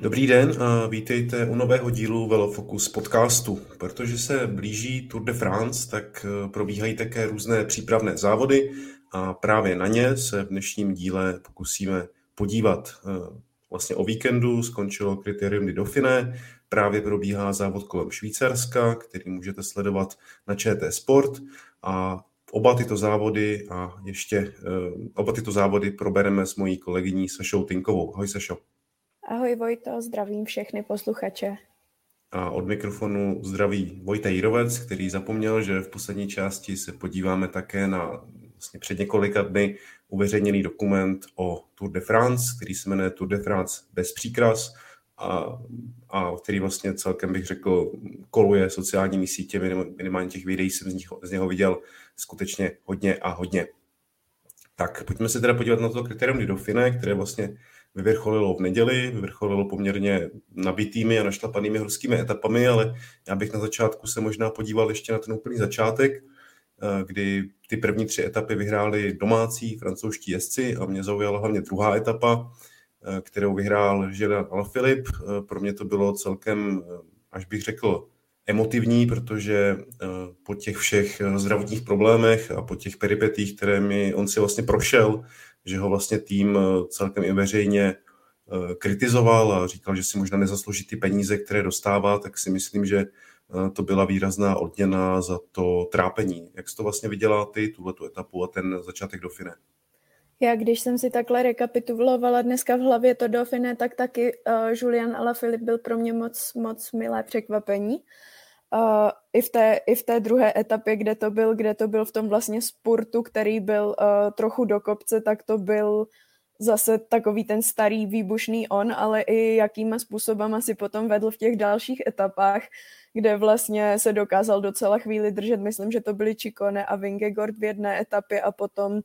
Dobrý den a vítejte u nového dílu Velofocus podcastu. Protože se blíží Tour de France, tak eh, probíhají také různé přípravné závody a právě na ně se v dnešním díle pokusíme podívat. Eh, vlastně o víkendu skončilo kritérium di Dauphiné, právě probíhá závod kolem Švýcarska, který můžete sledovat na ČT Sport a oba tyto závody a ještě eh, oba tyto závody probereme s mojí kolegyní Sašou Tinkovou. Ahoj Sašo. Ahoj Vojto, zdravím všechny posluchače. A od mikrofonu zdraví Vojta Jirovec, který zapomněl, že v poslední části se podíváme také na vlastně před několika dny uveřejněný dokument o Tour de France, který se jmenuje Tour de France bez příkras a, a který vlastně celkem bych řekl koluje sociálními sítě, minimálně těch videí jsem z, nich, z něho viděl skutečně hodně a hodně. Tak pojďme se teda podívat na to kritérium Dauphiné, které vlastně vyvrcholilo v neděli, vyvrcholilo poměrně nabitými a našlapanými horskými etapami, ale já bych na začátku se možná podíval ještě na ten úplný začátek, eh, kdy ty první tři etapy vyhráli domácí francouzští jezdci a mě zaujala hlavně druhá etapa, eh, kterou vyhrál Žena Alaphilippe. Eh, pro mě to bylo celkem, až bych řekl, emotivní, protože po těch všech zdravotních problémech a po těch peripetích, které mi on si vlastně prošel, že ho vlastně tým eh, celkem i veřejně eh, kritizoval a říkal, že si možná nezaslouží ty peníze, které dostává, tak si myslím, že eh, to byla výrazná odměna za to trápení. Jak jsi to vlastně viděla ty, tuhle tu etapu a ten začátek Dauphine? Já, když jsem si takhle rekapitulovala dneska v hlavě to Dauphine, tak taky uh, Julian Alaphilippe byl pro mě moc, moc milé překvapení. Uh, i, v té, I v té druhé etapě, kde to byl, kde to byl v tom vlastně sportu, který byl uh, trochu do kopce, tak to byl zase takový ten starý výbušný on, ale i jakýma způsobama si potom vedl v těch dalších etapách, kde vlastně se dokázal docela chvíli držet. Myslím, že to byly Čikone a Vingegord v jedné etapě a potom uh,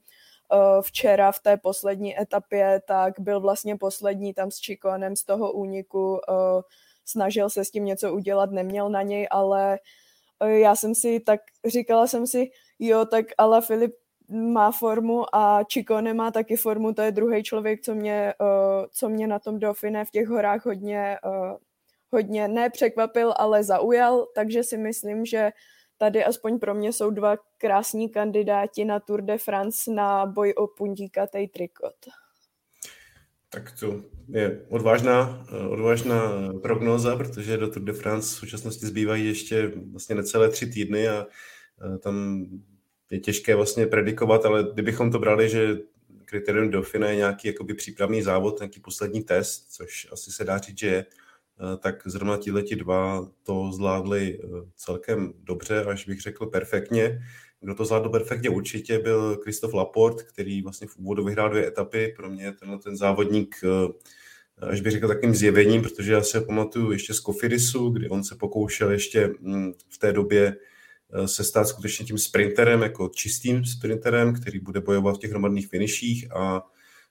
včera v té poslední etapě, tak byl vlastně poslední tam s Čikonem z toho úniku uh, snažil se s tím něco udělat, neměl na něj, ale eh, já jsem si tak, říkala jsem si, jo, tak ale Filip má formu a Chico nemá taky formu, to je druhý člověk, co mě, uh, co mě na tom Dauphine v těch horách hodně, uh, hodně nepřekvapil, ale zaujal, takže si myslím, že tady aspoň pro mě jsou dva krásní kandidáti na Tour de France na boj o puntíka tej trikot. Tak to je odvážná, odvážná prognóza, protože do Tour de France v současnosti zbývají ještě vlastně necelé tři týdny a tam je těžké vlastně predikovat, ale kdybychom to brali, že kritérium Dauphine je nějaký jakoby přípravný závod, nějaký poslední test, což asi se dá říct, že je, tak zrovna tihleti dva to zvládli celkem dobře, až bych řekl perfektně. Kdo to zvládl perfektně určitě byl Kristof Laport, který vlastně v úvodu vyhrál dvě etapy. Pro mě tenhle ten závodník eh, až bych řekl takovým zjevením, protože já se pamatuju ještě z Kofirisu, kdy on se pokoušel ještě mm, v té době eh, se stát skutečně tím sprinterem, jako čistým sprinterem, který bude bojovat v těch hromadných finiších a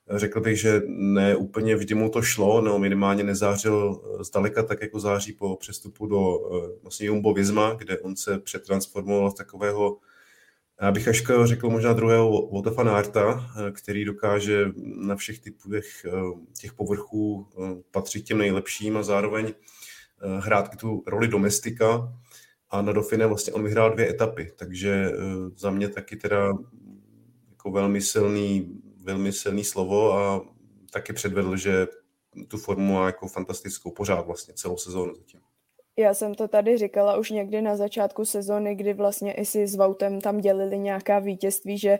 řekl bych, že ne úplně vždy mu to šlo, no minimálně nezářil eh, zdaleka tak, jako září po přestupu do vlastně Jumbo Visma, kde on se přetransformoval v takového já bych až řekl možná druhého Narta, eh, který dokáže na všech typech eh, těch povrchů eh, patřit těm nejlepším a zároveň hrát tu roli domestika. A na Dauphine vlastně on vyhrál dvě etapy, takže za mě taky teda jako velmi silný, velmi silný slovo a taky předvedl, že tu formu má jako fantastickou pořád vlastně celou sezónu zatím. Já jsem to tady říkala už někdy na začátku sezóny, kdy vlastně i si s Voutem tam dělili nějaká vítězství, že,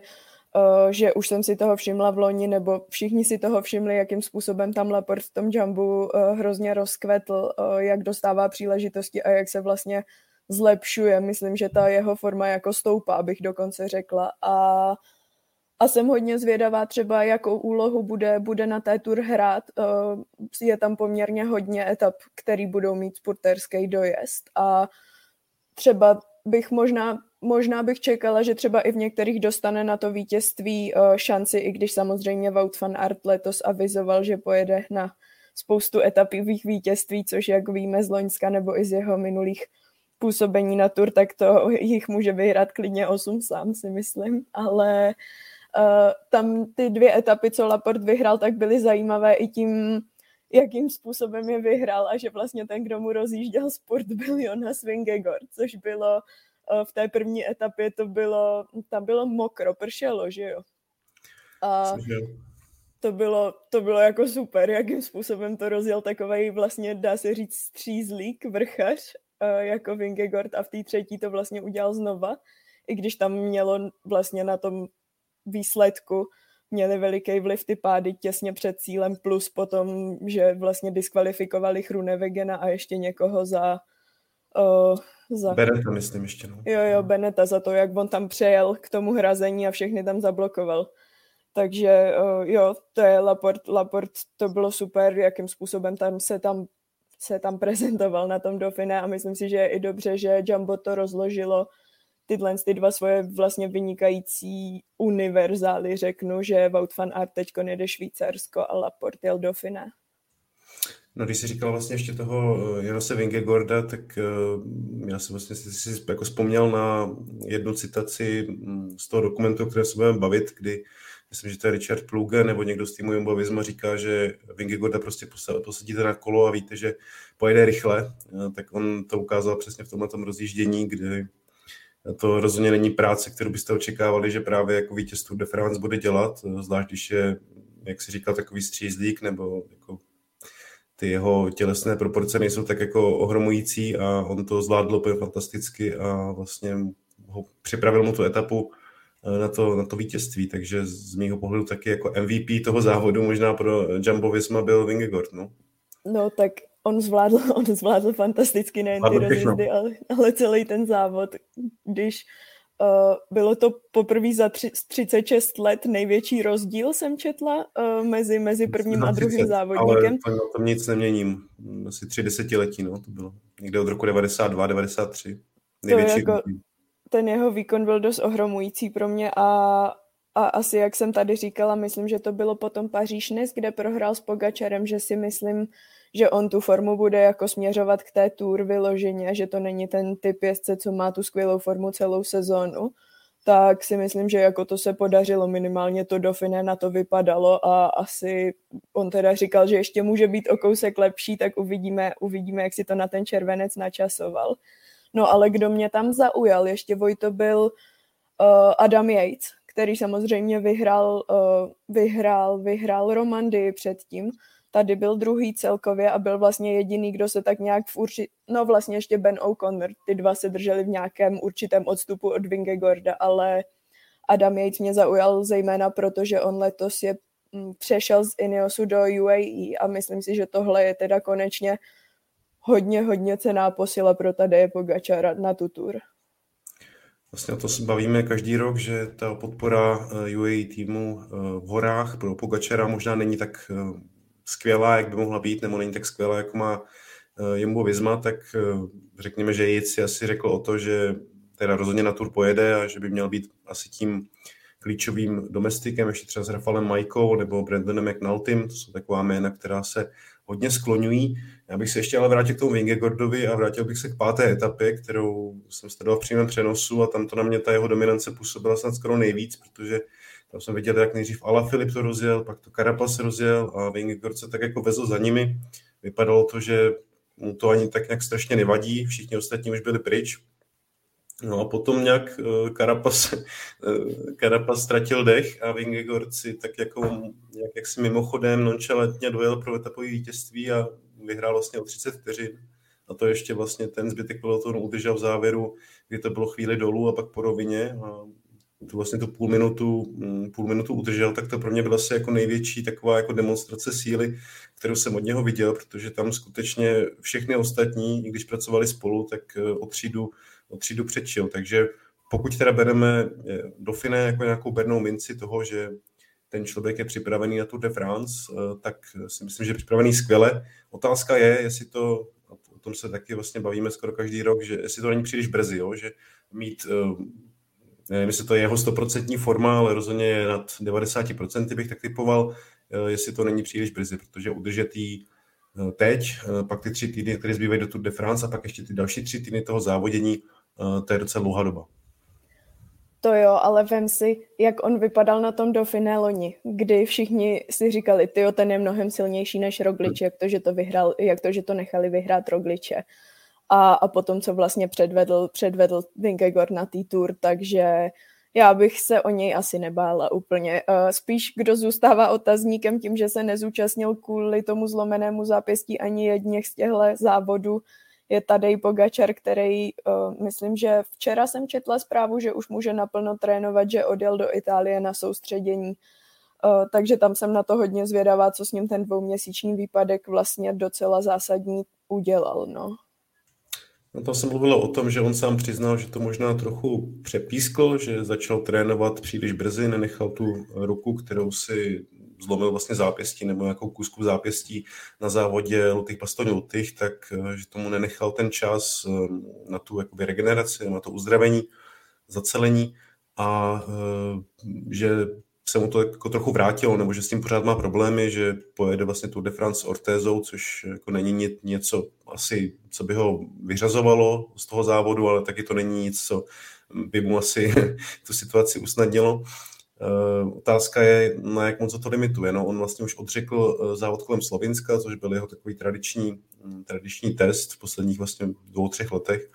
uh, že už jsem si toho všimla v loni, nebo všichni si toho všimli, jakým způsobem tam Laport v tom jumbu uh, hrozně rozkvetl, uh, jak dostává příležitosti a jak se vlastně zlepšuje. Myslím, že ta jeho forma jako stoupá, abych dokonce řekla. A a jsem hodně zvědavá třeba, jakou úlohu bude, bude na té tur hrát. Uh, je tam poměrně hodně etap, který budou mít sporterský dojezd a třeba bych možná, možná bych čekala, že třeba i v některých dostane na to vítězství uh, šanci, i když samozřejmě Wout van Art letos avizoval, že pojede na spoustu etapových vítězství, což jak víme z Loňska nebo i z jeho minulých působení na tur, tak to jich může vyhrát klidně 8 sám, si myslím, ale uh, tam ty dvě etapy, co Laport vyhrál, tak byly zajímavé i tím, jakým způsobem je vyhrál a že vlastně ten, kdo mu rozjížděl sport, byl Jonas Vingegaard, což bylo uh, v té první etapě, to bylo, tam bylo mokro, pršelo, že jo. A to bylo, to bylo jako super, jakým způsobem to rozjel takovej vlastně, dá se říct, střízlík, vrchař, uh, jako Vingegaard a v té třetí to vlastně udělal znova, i když tam mělo vlastně na tom výsledku měli veliký vliv ty pády těsně před cílem, plus potom, že vlastně diskvalifikovali Chrunevegena a ještě někoho za... Uh, za... Beneta, myslím ještě. No. Jo, jo, Beneta za to, jak on tam přejel k tomu hrazení a všechny tam zablokoval. Takže uh, jo, to je Laport, Laport, to bylo super, jakým způsobem tam se tam se tam prezentoval na tom Dauphine a myslím si, že je i dobře, že Jumbo to rozložilo tyhle ty dva svoje vlastně vynikající univerzály, řeknu, že Wout van Aert teď jede Švýcarsko a Laporte jel Dauphine. No, když jsi říkal vlastně ještě toho eh, Janose Vingegorda, tak uh, já jsem vlastně si, jako vzpomněl na jednu citaci mm, z toho dokumentu, o kterém se budeme bavit, kdy myslím, že to je Richard Pluge nebo někdo z týmu Jumbo Visma říká, že Vingegorda prostě posadíte na kolo a víte, že pojede rychle, uh, tak on to ukázal přesně v tomhle tom rozjíždění, kdy to rozhodně není práce, kterou byste očekávali, že právě jako vítěz Tour de France bude dělat, zvlášť když je, jak si říkal, takový střízlík, nebo jako ty jeho tělesné proporce nejsou tak jako ohromující a on to zvládl úplně fantasticky a vlastně ho připravil mu tu etapu eh, na to, na to vítězství, takže z mého pohledu taky jako MVP toho závodu možná pro Jumbo Visma byl Vingegaard, no. No tak on zvládl, on zvládl fantasticky nejen ty rozjezdy, ale, ale celý ten závod, když uh, bylo to poprvé za tři, 36 let největší rozdíl, jsem četla, uh, mezi, mezi prvním a druhým závodníkem. Ale to, to nic neměním, asi tři desetiletí, no, to bylo někde od roku 92, 93. Největší to jako, ten jeho výkon byl dost ohromující pro mě a a asi, jak jsem tady říkala, myslím, že to bylo potom Paříž kde prohrál s Pogačarem, že si myslím, že on tu formu bude jako směřovat k té tour vyloženě, že to není ten typ jezdce, co má tu skvělou formu celou sezónu, tak si myslím, že jako to se podařilo, minimálně to Dauphiné na to vypadalo a asi on teda říkal, že ještě může být o kousek lepší, tak uvidíme, uvidíme, jak si to na ten červenec načasoval. No ale kdo mě tam zaujal, ještě Vojto byl uh, Adam Yates, který samozřejmě vyhrál, uh, vyhrál, vyhrál Romandy předtím, tady byl druhý celkově a byl vlastně jediný, kdo se tak nějak v určit... No vlastně ještě Ben O'Connor, ty dva se drželi v nějakém určitém odstupu od Vingegorda, ale Adam Yates mě zaujal zejména proto, že on letos je mm, přešel z Ineosu do UAE a myslím si, že tohle je teda konečně hodně, hodně cená posila pro Tadeje Pogačara na tu tour. Vlastně o to se bavíme každý rok, že ta podpora eh, UAE týmu eh, v horách pro Pogačara možná není tak eh, skvělá, jak by mohla být, nebo není tak skvělá, jako má uh, Jumbo Visma, tak uh, řekněme, že Jic si asi řekl o to, že teda rozhodně na tur pojede a že by měl být asi tím klíčovým domestikem, ještě třeba s Rafalem Majkou nebo Brandonem McNultym, to jsou taková jména, která se hodně skloňují. Já bych se ještě ale vrátil k tomu Vingegordovi a vrátil bych se k páté etapě, kterou jsem sledoval v přímém přenosu a tam to na mě ta jeho dominance působila snad skoro nejvíc, protože tam jsem viděl, jak nejdřív Ala Filip to rozjel, pak to Carapaz rozjel a Vingegaard se tak jako vezl za nimi. Vypadalo to, že mu to ani tak nějak strašně nevadí, všichni ostatní už byli pryč. No a potom nějak uh, Carapaz, uh, Carapaz ztratil dech a Vingegaard si tak jako nějak jaksi mimochodem nonchalantně dojel pro etapové vítězství a vyhrál vlastně o 30 vteřin. A to ještě vlastně ten zbytek pelotonu udržel v závěru, kdy to bylo chvíli dolů a pak po rovině. A tu vlastně tu půl minutu, mm, půl minutu udržel, tak to pro mě byla asi jako největší taková jako demonstrace síly, kterou jsem od něho viděl, protože tam skutečně všechny ostatní, i když pracovali spolu, tak eh, o třídu, o třídu předčil. Takže pokud teda bereme Dofine jako nějakou bernou minci toho, že ten člověk je připravený na Tour de France, tak si myslím, že je připravený skvěle. Otázka je, jestli to, o tom se taky vlastně bavíme skoro každý rok, že jestli to není příliš brzy, jo? že mít nevím, jestli to je jeho stoprocentní forma, ale rozhodně je nad 90% bych tak typoval, eh, jestli to není příliš brzy, protože udržet jí eh, teď, eh, pak ty tři týdny, které zbývají do Tour de France a pak ještě ty další tři týdny toho závodění, to je docela dlouhá doba. To jo, ale vem si, jak on vypadal na tom Dauphiné loni, kdy všichni si říkali, ty ten je mnohem silnější než Roglič, jak to, že to, vyhrál, jak to, že to nechali vyhrát Rogliče a, a potom, co vlastně předvedl, předvedl Vingegaard na té tour, takže já bych se o něj asi nebála úplně. Spíš kdo zůstává otazníkem tím, že se nezúčastnil kvůli tomu zlomenému zápěstí ani jedněch z těchto závodů, je tady Pogačar, který, myslím, že včera jsem četla zprávu, že už může naplno trénovat, že odjel do Itálie na soustředění, takže tam jsem na to hodně zvědavá, co s ním ten dvouměsíční výpadek vlastně docela zásadní udělal. No. No tam jsem mluvil o tom, že on sám přiznal, že to možná trochu přepískl, že začal trénovat příliš brzy, nenechal tu ruku, kterou si zlomil vlastně zápěstí nebo nějakou kusku zápěstí na závodě Lutých Pastoň Lutých, tak eh, že tomu nenechal ten čas eh, na tu jakoby regeneraci, na to uzdravení, zacelení a eh, že se mu to jako trochu vrátilo, nebo že s tím pořád má problémy, že pojede vlastně Tour de France ortézou, což jako není něco asi, co by ho vyřazovalo z toho závodu, ale taky to není nic, co by mu asi tu situaci usnadnilo. Uh, otázka je, na jak moc to limituje. No, on vlastně už odřekl uh, závod kolem Slovinska, což byl jeho takový tradiční, um, tradiční test v posledních vlastně dvou, třech letech.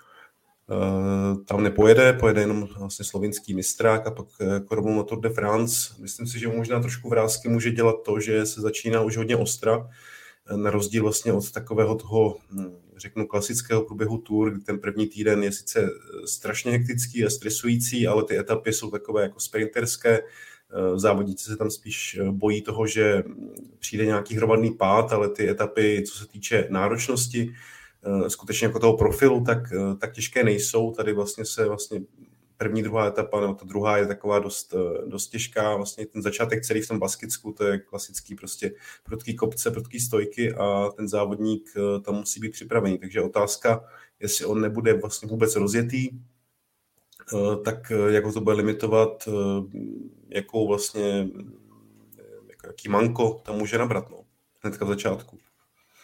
Uh, tam nepojede, pojede jenom vlastně slovinský mistrák a pak rovnou na Tour de France. Myslím si, že možná trošku vrázky může dělat to, že se začíná už hodně ostra, na rozdíl vlastně od takového toho, hm, řeknu, klasického průběhu tour, kdy ten první týden je sice strašně hektický a stresující, ale ty etapy jsou takové jako sprinterské, závodníci se tam spíš bojí toho, že přijde nějaký hromadný pád, ale ty etapy, co se týče náročnosti, Eh, skutečně jako toho profilu, tak, eh, tak těžké nejsou. Tady vlastně se vlastně první, druhá etapa, nebo ta druhá je taková dost, eh, dost těžká. Vlastně ten začátek celý v tom Baskicku, to je klasický prostě prudký kopce, prudký stojky a ten závodník tam musí být připravený. Takže otázka, jestli on nebude vlastně vůbec rozjetý, tak jak ho to bude limitovat, jakou vlastně, jaký manko tam může nabrat, no, hnedka v začátku.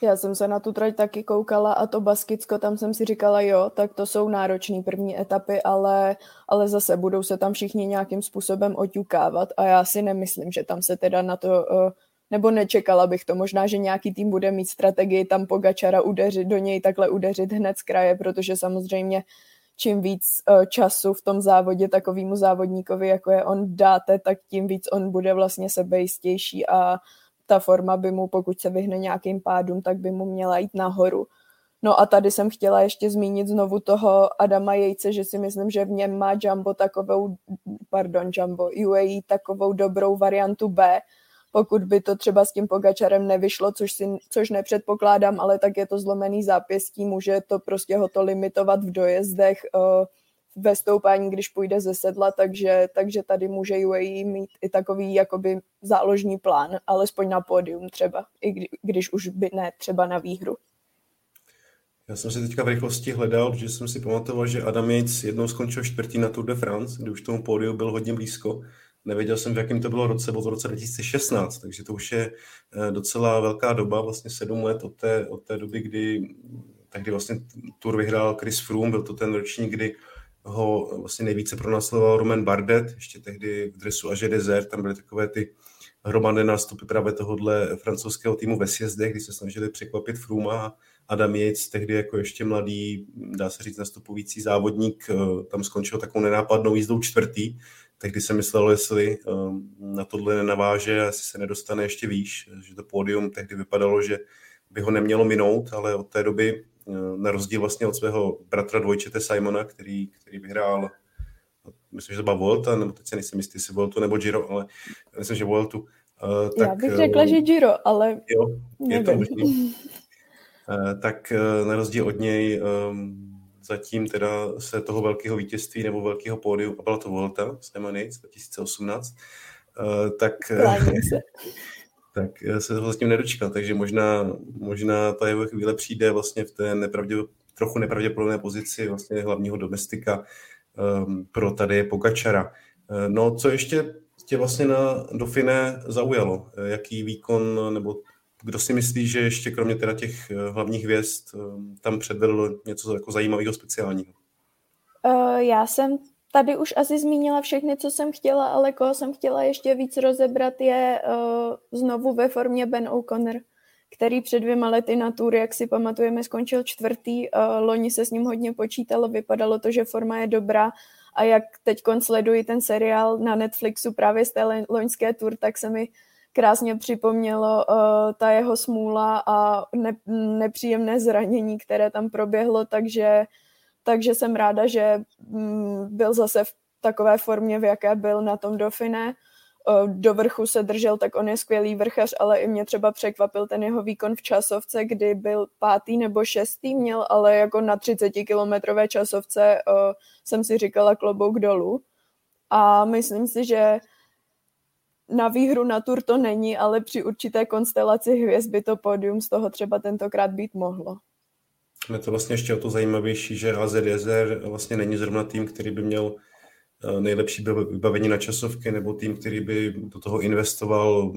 Já jsem se na tu trať taky koukala a to Baskicko, tam jsem si říkala, jo, tak to jsou náročné první etapy, ale, ale zase budou se tam všichni nějakým způsobem oťukávat a já si nemyslím, že tam se teda na to, eh, nebo nečekala bych to, možná, že nějaký tým bude mít strategii tam Pogačara udeřit, do něj takhle udeřit hned z kraje, protože samozřejmě čím víc eh, času v tom závodě takovému závodníkovi, jako je on dáte, tak tím víc on bude vlastně sebejistější a ta forma by mu, pokud se vyhne nějakým pádům, tak by mu měla jít nahoru. No a tady jsem chtěla ještě zmínit znovu toho Adama Jejce, že si myslím, že v něm má Jumbo takovou, pardon, Jumbo, UAE takovou dobrou variantu B, pokud by to třeba s tím Pogačarem nevyšlo, což, si, což nepředpokládám, ale tak je to zlomený zápěstí, může to prostě ho to limitovat v dojezdech, uh, ve stoupání, když půjde ze sedla, takže, takže tady může UAE mít i takový jakoby záložní plán, alespoň na pódium třeba, i kdy, když už by ne třeba na výhru. Já jsem si teďka v rychlosti hledal, že jsem si pamatoval, že Adam Yates jednou skončil čtvrtý na Tour de France, kdy už tomu pódiu byl hodně blízko. Nevěděl jsem, v jakém to bylo roce, bylo to v roce 2016, takže to už je eh, docela velká doba, vlastně sedm let od té, od té doby, kdy, tehdy vlastně Tour vyhrál Chris Froome, byl to ten ročník, kdy ho vlastně nejvíce pronásledoval Roman Bardet, ještě tehdy v dresu Aže Desert, tam byly takové ty hromadné nástupy právě tohohle francouzského týmu ve sjezdech, kdy se snažili překvapit Fruma. Adam Yates, tehdy jako ještě mladý, dá se říct, nastupující závodník, eh, tam skončil takovou nenápadnou jízdou čtvrtý. Tehdy se myslelo, jestli eh, na tohle nenaváže, asi se nedostane ještě výš, že to pódium tehdy vypadalo, že by ho nemělo minout, ale od té doby na rozdíl vlastně od svého bratra dvojčete Simona, který, který vyhrál myslím, že to byla Volta, nebo teď se nejsem jistý, jestli Voltu nebo Giro, ale myslím, že Voltu. Uh, tak, Já bych řekla, uh, že Giro, ale jo, je to možný. Uh, tak uh, na rozdíl od něj um, zatím teda se toho velkého vítězství nebo velkého pódiu, a byla to Volta z Emirates 2018, tak, se. tak se toho zatím nedočkal, takže možná, možná ta jeho chvíle přijde vlastně v té nepravdě, trochu nepravděpodobné pozici vlastně hlavního domestika um, pro tady Pogačara. No, co ještě tě vlastně na Dauphiné zaujalo? Jaký výkon, nebo kdo si myslí, že ještě kromě teda těch eh, hlavních hvězd eh, tam předvedl něco jako zajímavého, speciálního? Uh, já jsem tady už asi zmínila všechny, co jsem chtěla, ale koho jsem chtěla ještě víc rozebrat je uh, znovu ve formě Ben O'Connor, který před dvěma lety na tour, jak si pamatujeme, skončil čtvrtý. Uh, loni se s ním hodně počítalo, vypadalo to, že forma je dobrá a jak teď sleduji ten seriál na Netflixu právě z té loňské tour, tak se mi krásně připomnělo uh, ta jeho smůla a ne, nepříjemné zranění, které tam proběhlo, takže, takže jsem ráda, že um, byl zase v takové formě, v jaké byl na tom Dauphine. Do vrchu se držel, tak on je skvělý vrchař, ale i mě třeba překvapil ten jeho výkon v časovce, kdy byl pátý nebo šestý, měl ale jako na 30 kilometrové časovce uh, jsem si říkala klobouk dolů. A myslím si, že na výhru na tur to není, ale při určité konstelaci hvězd by to pódium z toho třeba tentokrát být mohlo. Je to vlastně ještě o to zajímavější, že AZ Jezer vlastně není zrovna tým, který by měl eh, nejlepší vybavení na časovky, nebo tým, který by do toho investoval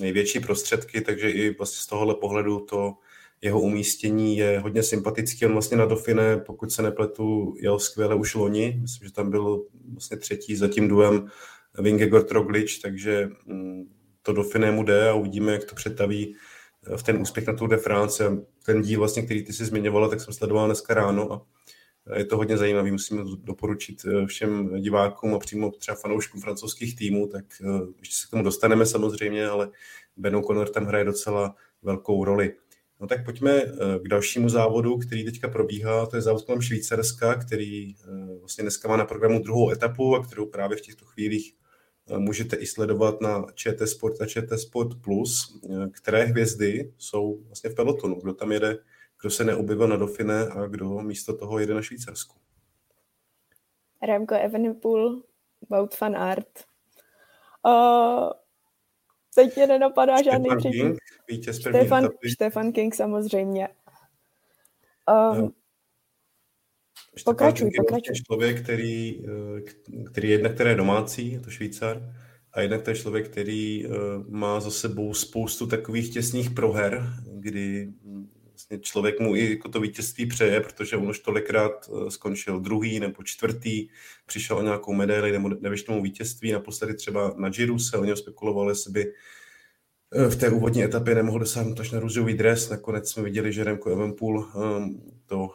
největší prostředky, takže i vlastně z tohohle pohledu to jeho umístění je hodně sympatický. On vlastně na Dauphine, pokud se nepletu, jel skvěle už loni. Myslím, že tam byl vlastně třetí za tím duem Vingegor Troglič, takže mm, to do Finému jde a uvidíme, jak to přetaví v ten úspěch na Tour de France. Ten díl, vlastně, který ty si zmiňovala, tak jsem sledoval dneska ráno a je to hodně zajímavý, musím doporučit eh, všem divákům a přímo třeba fanouškům francouzských týmů, tak eh, ještě se k tomu dostaneme samozřejmě, ale Ben O'Connor tam hraje docela velkou roli. No tak pojďme k dalšímu závodu, který teďka probíhá, to je závod kolem Švýcarska, který vlastně dneska má na programu druhou etapu a kterou právě v těchto chvílích můžete i sledovat na ČT Sport a ČT Sport Plus, které hvězdy jsou vlastně v pelotonu, kdo tam jede, kdo se neobjevil na Dauphine a kdo místo toho jede na Švýcarsku. Remco Evenepoel, Wout van Aert. Uh, teď mě nenapadá Stefan žádný. King, vítěz Stefan, Stefan King samozřejmě. Um, Pokračuj, je pokračuj. Vlastně člověk, který, eh, který jedna, který je domácí, je to Švýcar, a jednak to je člověk, který eh, má za sebou spoustu takových těsných proher, kdy hm, vlastně člověk mu i jako to vítězství přeje, protože on už tolikrát eh, skončil druhý nebo čtvrtý, přišel o nějakou medaili nebo nevyšlo mu vítězství, naposledy třeba na Giro se o něm spekulovalo, jestli by v té úvodní etapě nemohl dosáhnout až na růžový dres. Nakonec jsme viděli, že Remco Evenpool to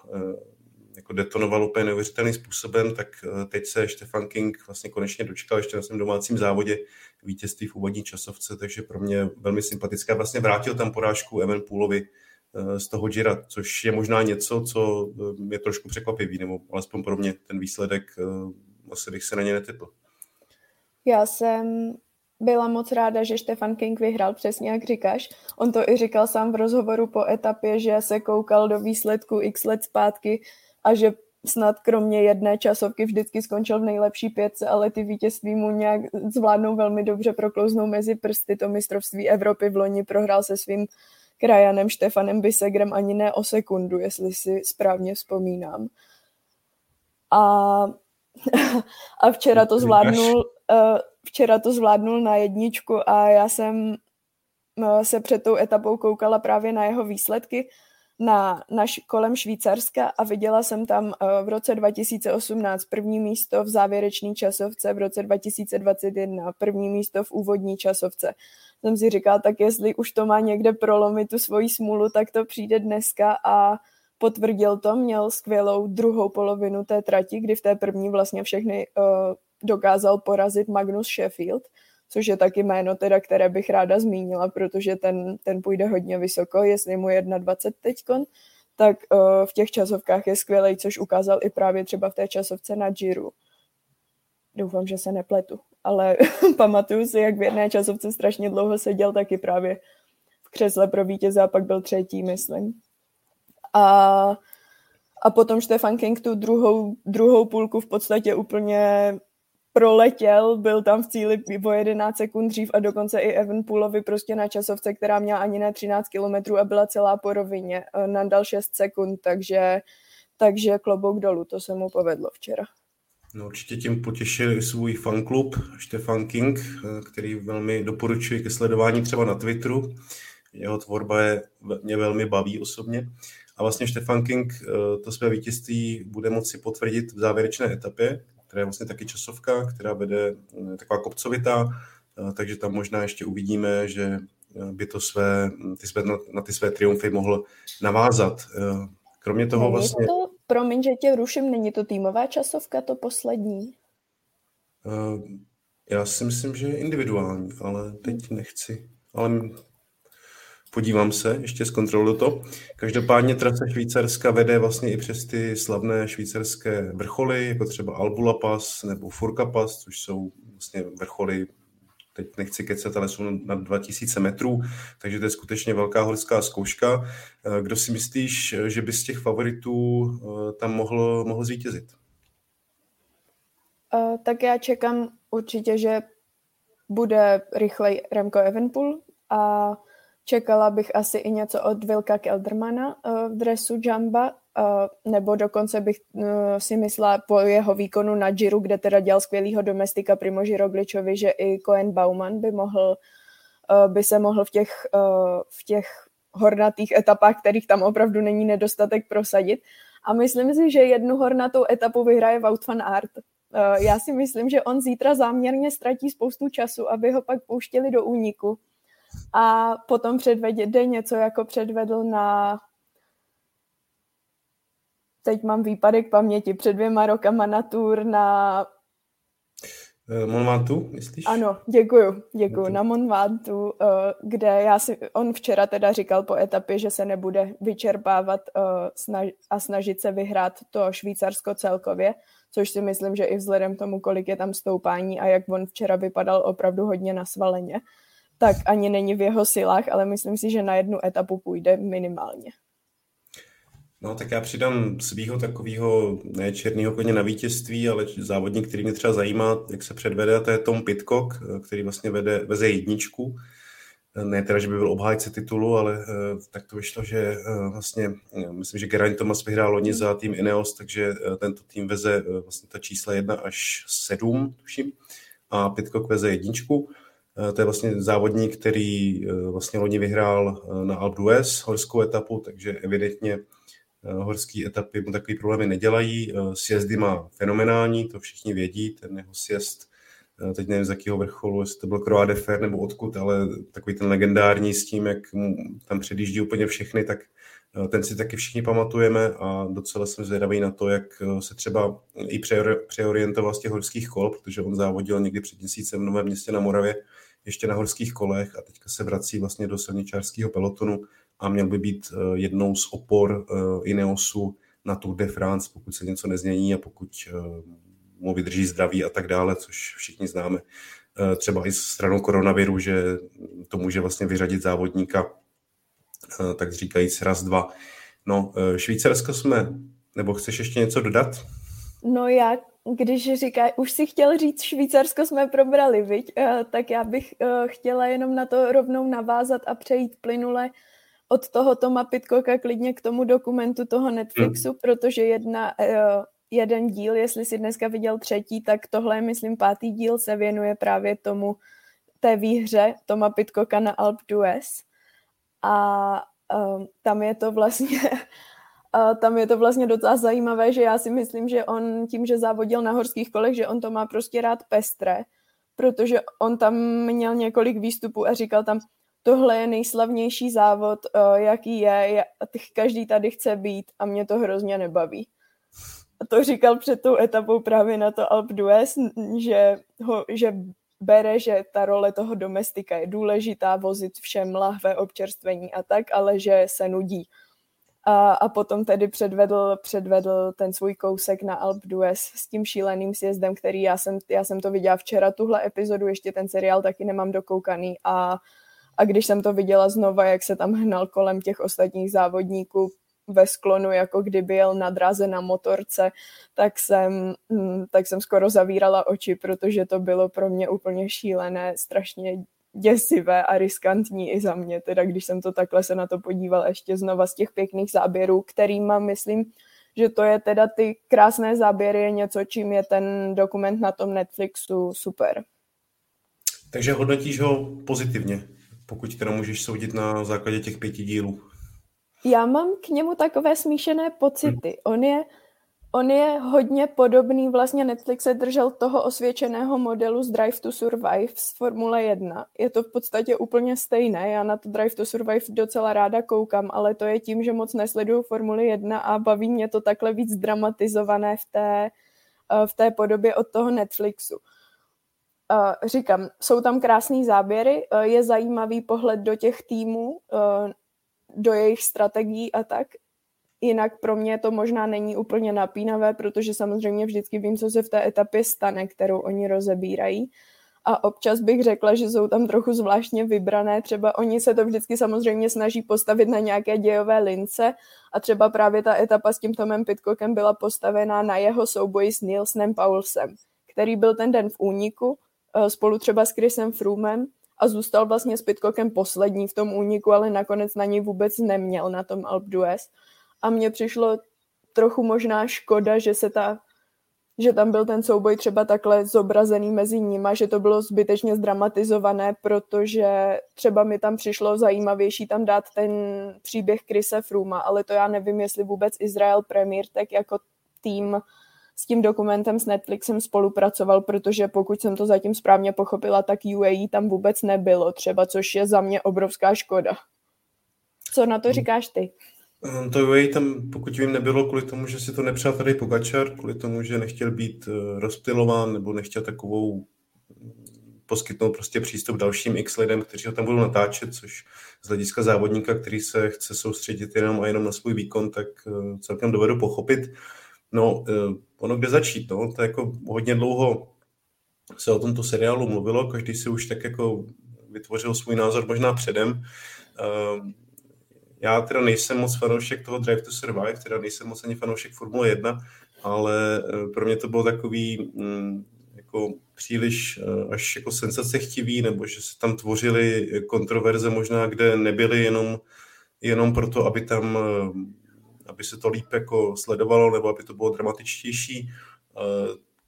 jako detonoval úplně neuvěřitelným způsobem, tak eh, teď se Stefan King vlastně konečně dočkal ještě na svém domácím závodě vítězství v úvodní časovce, takže pro mě velmi sympatická. Vlastně vrátil tam porážku Evan Poolovi eh, z toho Gira, což je možná něco, co eh, je trošku překvapivý, nebo alespoň pro mě ten výsledek asi bych se na ně netypl. Já jsem byla moc ráda, že Stefan King vyhrál, přesně jak říkáš. On to i říkal sám v rozhovoru po etapě, že se koukal do výsledku x let zpátky a že snad kromě jedné časovky vždycky skončil v nejlepší pětce, ale ty vítězství mu nějak zvládnou velmi dobře, proklouznou mezi prsty. To mistrovství Evropy v loni prohrál se svým krajanem Štefanem Bisegrem ani ne o sekundu, jestli si správně vzpomínám. A, a včera to zvládnul eh, včera to zvládnul na jedničku a já jsem eh, se před tou etapou koukala právě na jeho výsledky na, na kolem Švýcarska a viděla jsem tam uh, v roce 2018 první místo v závěrečné časovce, v roce 2021 první místo v úvodní časovce. Jsem si říkala, tak jestli už to má někde prolomit tu svoji smůlu, tak to přijde dneska a potvrdil to, měl skvělou druhou polovinu té trati, kdy v té první vlastně všechny uh, dokázal porazit Magnus Sheffield což je taky jméno, teda, které bych ráda zmínila, protože ten, ten půjde hodně vysoko, jestli mu 21 teďkon, tak uh, v těch časovkách je skvělý, což ukázal i právě třeba v té časovce na Giro. Doufám, že se nepletu, ale pamatuju si, jak v jedné časovce strašně dlouho seděl taky právě v křesle pro vítěze a pak byl třetí, myslím. A a potom Stefan King tu druhou, druhou půlku v podstatě úplně proletěl, byl tam v cíli o 11 sekund dřív a dokonce i Evan Poolovi prostě na časovce, která měla ani ne 13 kilometrů a byla celá po rovině, eh, nadal 6 sekund, takže, takže klobouk dolů, to se mu povedlo včera. No, určitě tím potěšil i svůj fanklub Stefan King, eh, který velmi doporučuji ke sledování třeba na Twitteru. Jeho tvorba je, mě velmi baví osobně. A vlastně Stefan King eh, to své vítězství bude moci potvrdit v závěrečné etapě, která je vlastně taky časovka, která vede eh, taková kopcovitá, takže tam možná ještě uvidíme, že by to své, ty své, na ty své triumfy mohl navázat. Kromě toho Není vlastně... To, promiň, že tě ruším, není to týmová časovka, to poslední? Já si myslím, že je individuální, ale teď nechci. Ale podívám se, ještě zkontroluji to. Každopádně trasa Švýcarska vede vlastně i přes ty slavné švýcarské vrcholy, jako třeba Albula Pass nebo Furka Pass, což jsou vlastně vrcholy teď nechci kecat, ale jsou na 2000 metrů, takže to je skutečně velká horská zkouška. Eh, kdo si myslíš, že by z těch favoritů eh, tam mohl, mohl zvítězit? Uh, tak já čekám určitě, že bude rychlej Remco Evenpool a čekala bych asi i něco od Vilka Keldermana uh, v dresu Jamba, nebo dokonce bych uh, si myslela po jeho výkonu na Giro, kde teda dělal skvělýho domestika Primoži Rogličovi, že i Cohen Bauman by mohl by se mohl v těch, v těch hornatých etapách, kterých tam opravdu není nedostatek, prosadit. A myslím si, že jednu hornatou etapu vyhraje Wout van Aert. Já si myslím, že on zítra záměrně ztratí spoustu času, aby ho pak pouštěli do úniku. A potom předvede něco, jako předvedl na teď mám výpadek paměti, před dvěma rokama na tour na... Eh, Monvantu, myslíš? Ano, děkuju, děkuju, na Monvantu, eh, kde já si, on včera teda říkal po etapě, že se nebude vyčerpávat eh, a snažit se vyhrát to Švýcarsko celkově, což si myslím, že i vzhledem k tomu, kolik je tam stoupání a jak on včera vypadal opravdu hodně na svaleně, tak ani není v jeho silách, ale myslím si, že na jednu etapu půjde minimálně. No tak já přidám svého takového ne černého koně na vítězství, ale závodník, který mě třeba zajímá, jak se předvede, to je Tom Pitcock, který vlastně vede, veze jedničku. Ne teda, že by byl obhájce titulu, ale uh, tak to vyšlo, že vlastně, myslím, že Geraint Thomas vyhrál loni za tým Ineos, takže tento tým veze vlastně ta čísla 1 až 7, tuším, a Pitcock veze jedničku. To je vlastně závodník, který vlastně loni vyhrál na Alpe d'Huez horskou etapu, takže evidentně Eh, horské etapy mu takový problémy nedělají. Eh, sjezdy má fenomenální, to všichni vědí, ten jeho sjezd, eh, teď nevím z jakého vrcholu, jestli to byl Croix de Fer nebo odkud, ale takový ten legendární s tím, jak tam předjíždí úplně všechny, tak ten si taky všichni pamatujeme a docela jsem zvědavý na to, jak se třeba i přeorientoval z těch horských kol, protože on závodil někdy před měsícem v Novém městě na Moravě, ještě na horských kolech a teďka se vrací vlastně do silničářského pelotonu a měl by být eh, jednou z opor eh, Ineosu na Tour de France, pokud se něco nezmění a pokud eh, mu vydrží zdraví a tak dále, což všichni známe. Třeba i stranou koronaviru, že to může vlastně vyřadit závodníka, tak říkajíc raz, dva. No, Švýcarsko jsme, nebo chceš ještě něco dodat? No já, když říká, už si chtěl říct, Švýcarsko jsme probrali, viď? tak já bych chtěla jenom na to rovnou navázat a přejít plynule od toho Toma Pitcocka klidně k tomu dokumentu toho Netflixu, protože jedna, uh, jeden díl, jestli si dneska viděl třetí, tak tohle je, myslím, pátý díl se věnuje právě tomu té výhře Toma Pitcocka na Alp d'Huez. A uh, tam je to vlastně a tam je to vlastně docela zajímavé, že já si myslím, že on tím, že závodil na horských kolech, že on to má prostě rád pestré, protože on tam měl několik výstupů a říkal tam, tohle je nejslavnější závod, uh, jaký je, každý tady chce být a mě to hrozně nebaví. A to říkal před tou etapou právě na to Alp d'Huez, že, ho, že bere, že ta role toho domestika je důležitá, vozit všem lahve občerstvení a tak, ale že se nudí. A, a potom tedy předvedl, předvedl ten svůj kousek na Alp d'Huez s tím šíleným sjezdem, který já jsem, já jsem to viděla včera, tuhle epizodu, ještě ten seriál taky nemám dokoukaný. A a když jsem to viděla znova, jak se tam hnal kolem těch ostatních závodníků, ve sklonu, jako kdyby jel na dráze na motorce, tak jsem, mm, tak jsem skoro zavírala oči, protože to bylo pro mě úplně šílené, strašně děsivé a riskantní i za mě, teda když jsem to takhle se na to podívala ještě znova z těch pěkných záběrů, který mám, myslím, že to je teda ty krásné záběry něco, čím je ten dokument na tom Netflixu super. Takže hodnotíš ho pozitivně, pokud teda můžeš soudit na základě těch pěti dílů. Já mám k němu takové smíšené pocity. On je, on je hodně podobný, vlastně Netflix se držel toho osvědčeného modelu z Drive to Survive z Formule 1. Je to v podstatě úplně stejné, já na to Drive to Survive docela ráda koukám, ale to je tím, že moc nesleduju Formuli 1 a baví mě to takhle víc dramatizované v té, eh, v té podobě od toho Netflixu. Uh, říkám, jsou tam krásné záběry, uh, je zajímavý pohled do těch týmů, do jejich strategií a tak. Jinak pro mě to možná není úplně napínavé, protože samozřejmě vždycky vím, co se v té etapě stane, kterou oni rozebírají. A občas bych řekla, že jsou tam trochu zvláštně vybrané. Třeba oni se to vždycky samozřejmě snaží postavit na nějaké dějové lince a třeba právě ta etapa s tím Tomem Pitcockem byla postavená na jeho souboji s Nielsenem Paulsem, který byl ten den v úniku eh, spolu třeba s Chrisem Froomem a zůstal vlastně s Pitcockem poslední v tom úniku, ale nakonec na něj vůbec neměl na tom Alp d'Huez a mně přišlo trochu možná škoda, že se ta že tam byl ten souboj třeba takhle zobrazený mezi nima, že to bylo zbytečně zdramatizované, protože třeba mi tam přišlo zajímavější tam dát ten příběh Krise Fruma, ale to já nevím, jestli vůbec Izrael Premier tak jako tým s tím dokumentem s Netflixem spolupracoval, protože pokud jsem to zatím správně pochopila, tak UAE tam vůbec nebylo třeba, což je za mě obrovská škoda. Co na to říkáš ty? Ehm, to UAE tam, pokud vím, nebylo kvůli tomu, že si to nepřál tady Pogačar, kvůli tomu, že nechtěl být uh, rozptilován nebo nechtěl takovou poskytnout prostě přístup dalším x lidem, kteří ho tam budou natáčet, což z hlediska závodníka, který se chce soustředit jenom a jenom na svůj výkon, tak uh, celkem dovedu pochopit. No, uh, ono kde začít, no, to jako hodně dlouho se o tomto seriálu mluvilo, každý si už tak jako vytvořil svůj názor možná předem. Já teda nejsem moc fanoušek toho Drive to Survive, teda nejsem moc ani fanoušek Formule 1, ale eh, pro mě to bylo takový mm, jako příliš eh, až jako senzace chtivý, nebo že se tam tvořily kontroverze možná, kde nebyly jenom, jenom proto, aby tam eh, aby se to líp jako sledovalo, nebo aby to bylo dramatičtější.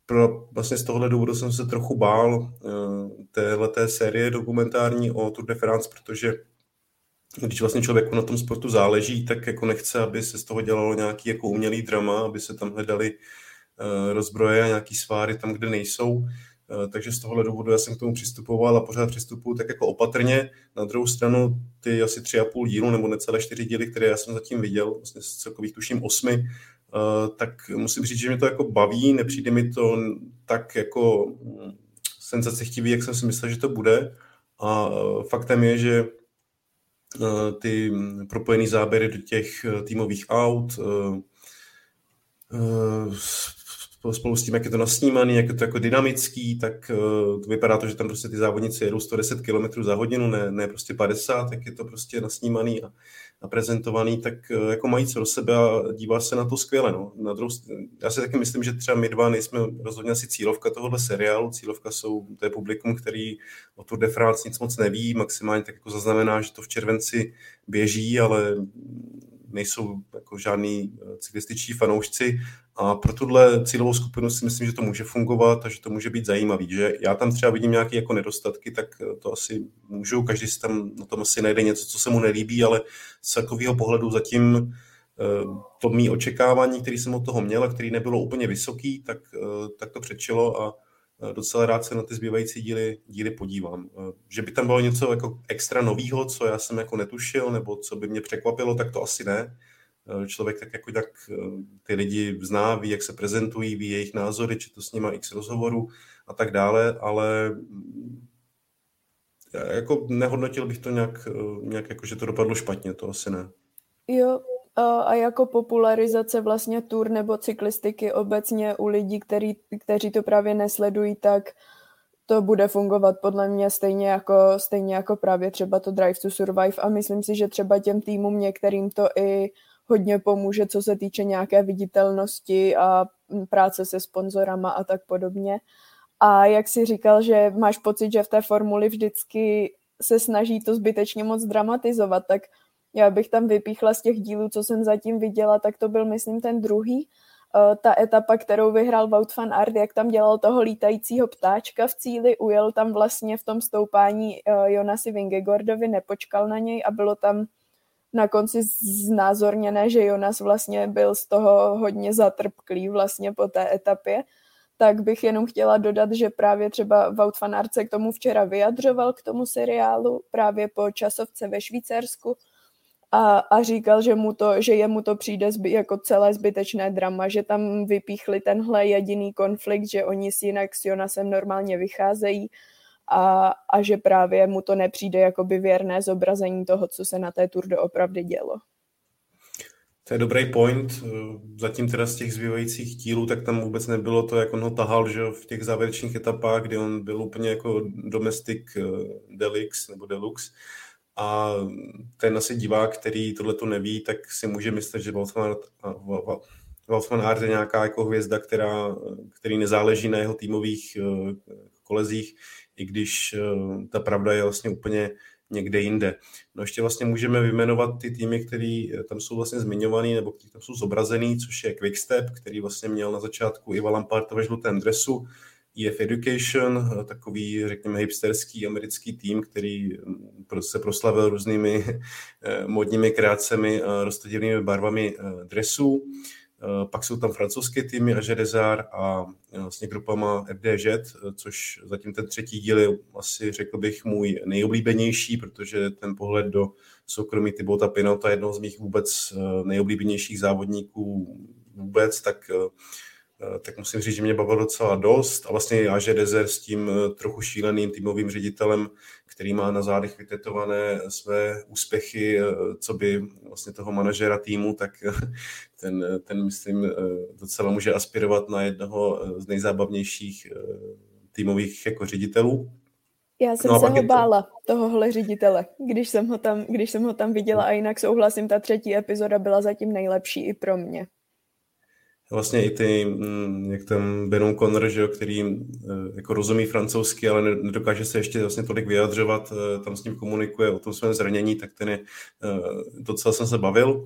Pro, vlastně z tohohle důvodu jsem se trochu bál téhleté série dokumentární o Tour de France, protože když vlastně člověku na tom sportu záleží, tak jako nechce, aby se z toho dělalo nějaký jako umělý drama, aby se tam hledali uh, rozbroje a nějaký sváry tam, kde nejsou. Uh, takže z tohohle důvodu já jsem k tomu přistupoval a pořád přistupuji tak jako opatrně. Na druhou stranu ty asi tři a půl dílu nebo necelé čtyři díly, které já jsem zatím viděl, vlastně z celkových tuším osmi, uh, tak musím říct, že mě to jako baví, nepřijde mi to tak jako mm, senzace chtivý, jak jsem si myslel, že to bude. A faktem je, že Eh, ty propojené záběry do těch eh, týmových aut, eh, spolu s tím, jak je to nasnímaný, jak je to jako dynamický, tak to vypadá to, že tam prostě ty závodníci jedou 110 km za hodinu, ne, ne prostě 50, tak je to prostě nasnímaný a prezentovaný, tak jako mají co do sebe a dívá se na to skvěle. No. Na druhou, já si taky myslím, že třeba my dva nejsme rozhodně asi cílovka tohohle seriálu. Cílovka jsou, to je publikum, který o Tour de France nic moc neví, maximálně tak jako zaznamená, že to v červenci běží, ale nejsou jako žádný eh, cyklističtí fanoušci a pro tuhle cílovou skupinu si myslím, že to může fungovat a že to může být zajímavý. Že já tam třeba vidím nějaké jako nedostatky, tak eh, to asi můžu, každý si tam na tom asi najde něco, co se mu nelíbí, ale z takového pohledu zatím eh, to mý očekávání, který jsem od toho měl a který nebylo úplně vysoký, tak, tak to přečilo a docela rád se na ty zbývající díly, díly podívám. Že by tam bylo něco jako extra novýho, co já jsem jako netušil, nebo co by mě překvapilo, tak to asi ne. Člověk tak jako tak ty lidi zná, ví, jak se prezentují, ví jejich názory, či to s nima x rozhovorů a tak dále, ale jako nehodnotil bych to nějak, nějak jako, že to dopadlo špatně, to asi ne. Jo, a jako popularizace vlastně tur nebo cyklistiky obecně u lidí, který, kteří to právě nesledují, tak to bude fungovat podle mě stejně jako, stejně jako právě třeba to Drive to Survive a myslím si, že třeba těm týmům některým to i hodně pomůže, co se týče nějaké viditelnosti a práce se sponzorama a tak podobně. A jak si říkal, že máš pocit, že v té formuli vždycky se snaží to zbytečně moc dramatizovat, tak já bych tam vypíchla z těch dílů, co jsem zatím viděla, tak to byl, myslím, ten druhý, uh, ta etapa, kterou vyhrál Wout van Aert, jak tam dělal toho lítajícího ptáčka v cíli, ujel tam vlastně v tom stoupání uh, Jonasi Vingegordovi, nepočkal na něj a bylo tam na konci znázorněné, že Jonas vlastně byl z toho hodně zatrpklý vlastně po té etapě, tak bych jenom chtěla dodat, že právě třeba Wout van Aert se k tomu včera vyjadřoval, k tomu seriálu, právě po časovce ve Švýcarsku a, a říkal, že, mu to, že jemu to přijde zby, jako celé zbytečné drama, že tam vypíchli tenhle jediný konflikt, že oni si jinak s Jonasem normálně vycházejí a, a že právě mu to nepřijde jakoby věrné zobrazení toho, co se na té Tour opravdu dělo. To je dobrý point. Zatím teda z těch zbývajících dílů, tak tam vůbec nebylo to, jak on ho tahal že v těch závěrečných etapách, kdy on byl úplně jako domestic eh, delix nebo deluxe. A ten asi divák, který tohle to neví, tak si může myslet, že Wolfman Art je nějaká jako hvězda, která, který nezáleží na jeho týmových eh, kolezích, i když eh, ta pravda je vlastně úplně někde jinde. No ještě vlastně můžeme vyjmenovat ty týmy, které eh, tam jsou vlastně zmiňovaný, nebo které tam jsou zobrazený, což je Quickstep, který vlastně měl na začátku Iva Lamparta ve žlutém dresu, EF Education, eh, takový, řekněme, hipsterský americký tým, který mm, se proslavil různými modními kreacemi a roztodivnými barvami dresů. Eh, pak jsou tam francouzské týmy a eh, vlastně grupama FDŽ, eh, což zatím ten třetí díl je asi řekl bych můj nejoblíbenější, protože ten pohled do soukromí Tybota Pinota, jednoho z mých vůbec nejoblíbenějších závodníků vůbec, tak tak musím říct, že mě bavilo docela dost. A vlastně Dezer s tím trochu šíleným týmovým ředitelem, který má na zádech vytetované své úspěchy, eh, co by vlastně toho manažera týmu, tak ten, ten myslím, docela může aspirovat na jednoho z nejzábavnějších týmových jako ředitelů. Já jsem no se ho bála, to... tohohle ředitele, když jsem, ho tam, když jsem ho tam viděla a jinak souhlasím, ta třetí epizoda byla zatím nejlepší i pro mě vlastně i ty, mm, jak ten Benon Conner, že jo, který eh, jako rozumí francouzsky, ale nedokáže se ještě vlastně tolik vyjadřovat, eh, tam s ním komunikuje o tom svém zranění, tak ten je, eh, docela jsem se bavil.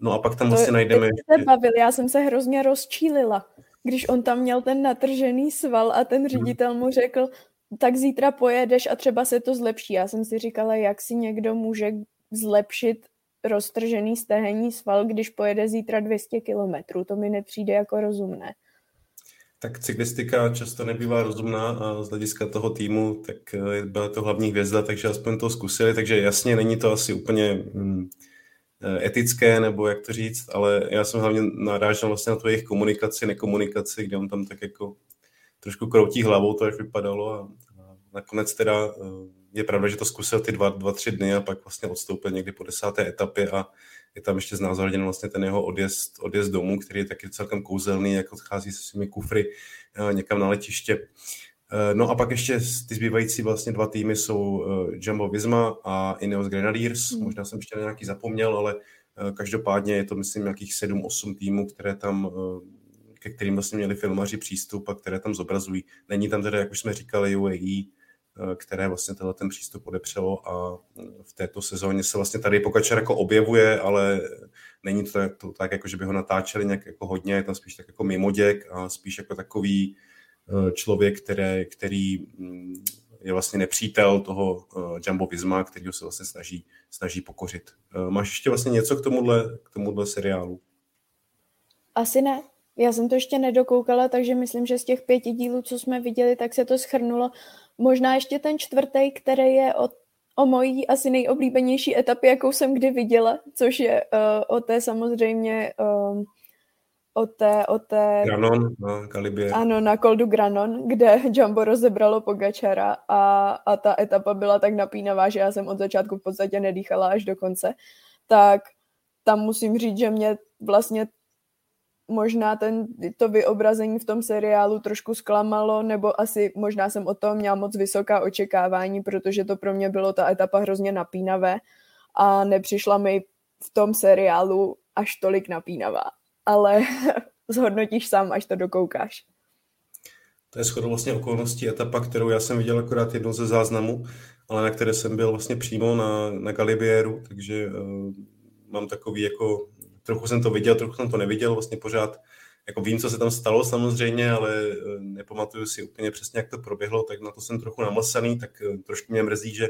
No a pak tam vlastně najdeme... Se bavil, já jsem se hrozně rozčílila, když on tam měl ten natržený sval a ten ředitel mu řekl, tak zítra pojedeš a třeba se to zlepší. Já jsem si říkala, jak si někdo může zlepšit roztržený stehenní sval, když pojede zítra 200 kilometrů. To mi nepřijde jako rozumné. Tak cyklistika často nebývá rozumná a z hlediska toho týmu, tak eh, byla to hlavní hvězda, takže aspoň to zkusili, takže jasně není to asi úplně mm, eh, etické, nebo jak to říct, ale já jsem hlavně narážel vlastně na tu jejich komunikaci, nekomunikaci, kde on tam tak jako trošku kroutí hlavou, to jak vypadalo a, a nakonec teda eh, je pravda, že to zkusil ty dva, dva, tři dny a pak vlastně odstoupil někdy po desáté etapě a je tam ještě znázorněn vlastně ten jeho odjezd, odjezd domů, který je taky celkem kouzelný, jak odchází se svými kufry uh, někam na letiště. Uh, no a pak ještě ty zbývající vlastně dva týmy jsou uh, Jumbo Visma a Ineos Grenadiers. Mm. Možná jsem ještě nějaký zapomněl, ale každopádně je to myslím nějakých 7-8 týmů, které tam ke kterým vlastně měli filmaři přístup a které tam zobrazují. Není tam teda, jak už jsme říkali, UAE, Eh, které vlastně tenhle ten přístup odepřelo a v této sezóně se vlastně tady Pokačer jako objevuje, ale není to tak, to tak jako že by ho natáčeli nějak jako hodně, je tam spíš tak jako mimoděk a spíš jako takový eh, člověk, které, který mm, je vlastně nepřítel toho Jumbo Visma, který se vlastně snaží, snaží pokořit. Máš ještě vlastně něco k tomuhle, k tomuhle seriálu? Asi ne. Já jsem to ještě nedokoukala, takže myslím, že z těch pěti dílů, co jsme viděli, tak se to schrnulo. Možná ještě ten čtvrtý, který je o, o mojí asi nejoblíbenější etapě, jakou jsem kdy viděla, což je uh, o té samozřejmě um, o té, o té... Granon na Kalibě. Ano, na Koldu Granon, kde Jumbo rozebralo Pogačara a, a ta etapa byla tak napínavá, že já jsem od začátku v podstatě nedýchala až do konce. Tak tam musím říct, že mě vlastně možná ten, to vyobrazení v tom seriálu trošku zklamalo, nebo asi možná jsem od toho měla moc vysoká očekávání, protože to pro mě bylo ta etapa hrozně napínavé a nepřišla mi v tom seriálu až tolik napínavá. Ale zhodnotíš sám, až to dokoukáš. To je shodou vlastně okolností etapa, kterou já jsem viděl akorát jednou ze záznamů, ale na které jsem byl vlastně přímo na, na Galibieru, takže uh, mám takový jako, trochu jsem to viděl, trochu jsem to neviděl, vlastně pořád jako vím, co se tam stalo samozřejmě, ale eh, nepamatuju si úplně přesně, jak to proběhlo, tak na to jsem trochu namlsaný, tak eh, trošku mě mrzí, že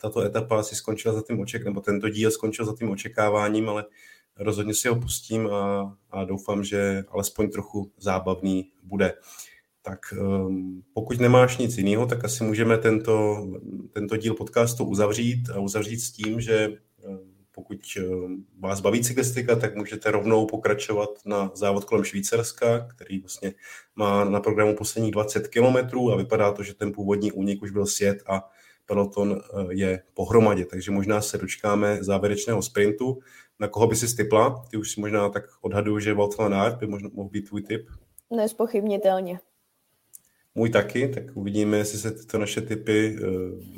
tato etapa si skončila za tím oček, nebo tento díl skončil za tím očekáváním, ale rozhodně si ho pustím a, a doufám, že alespoň trochu zábavný bude. Tak um, pokud nemáš nic jiného, tak asi můžeme tento, tento díl podcastu uzavřít a uzavřít s tím, že pokud eh, vás baví cyklistika, tak můžete rovnou pokračovat na závod kolem Švýcarska, který vlastně má na programu posledních 20 kilometrů a vypadá to, že ten původní únik už byl sjet a peloton eh, je pohromadě, takže možná se dočkáme závěrečného sprintu. Na koho by si stipla? Ty už si možná tak odhaduju, že Wout van by možná mohl být tvůj tip. Nespochybnitelně. Můj taky, tak uvidíme, jestli se tyto naše typy uh,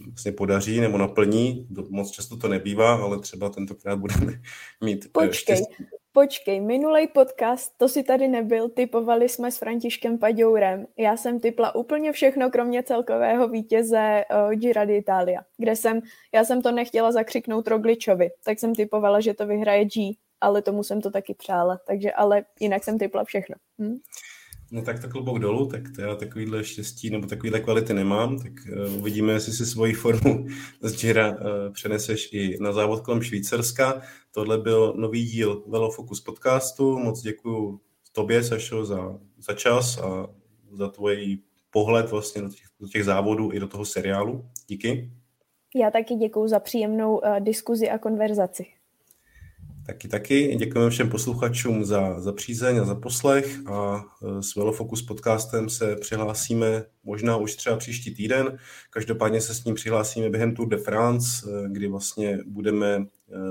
vlastně podaří nebo naplní. Moc často to nebývá, ale třeba tentokrát budeme mít eh, Počkej, štěstí. počkej, minulý podcast, to si tady nebyl, typovali jsme s Františkem Paďourem. Já jsem typla úplně všechno, kromě celkového vítěze uh, Gira d'Italia, kde jsem, já jsem to nechtěla zakřiknout Rogličovi, tak jsem typovala, že to vyhraje G, ale tomu jsem to taky přála, takže ale jinak jsem typla všechno. Hm? No tak to klobouk dolů, tak to já takovýhle štěstí nebo takovýhle kvality nemám, tak uh, uvidíme, jestli si svoji formu z Jira uh, přeneseš i na závod kolem Švýcarska. Tohle byl nový díl Velofocus podcastu. Moc děkuji tobě, Sašo, za, za čas a za tvůj pohled vlastně do těch, do těch závodů i do toho seriálu. Díky. Já taky děkuji za příjemnou uh, diskuzi a konverzaci. Taky, taky. Děkujeme všem posluchačům za, za přízeň a za poslech a e, s Velofocus podcastem se přihlásíme možná už třeba příští týden. Každopádně se s ním přihlásíme během Tour de France, e, kdy vlastně budeme e,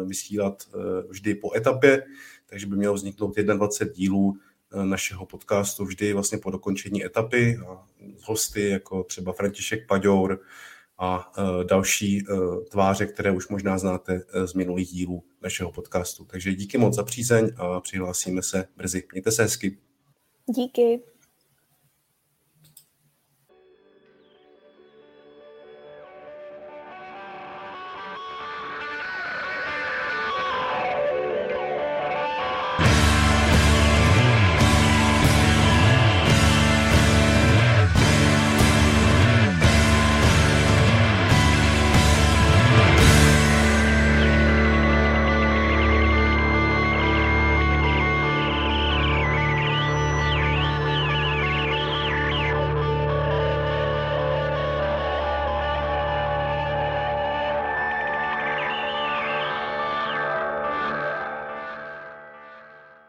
vysílat vždy po etapě, takže by mělo vzniknout 21 dílů našeho podcastu vždy vlastně po dokončení etapy a hosty jako třeba František Paďour, a e, další e, tváře, které už možná znáte e, z minulých dílů našeho podcastu. Takže díky moc za přízeň a přihlásíme se brzy. Mějte se hezky. Díky.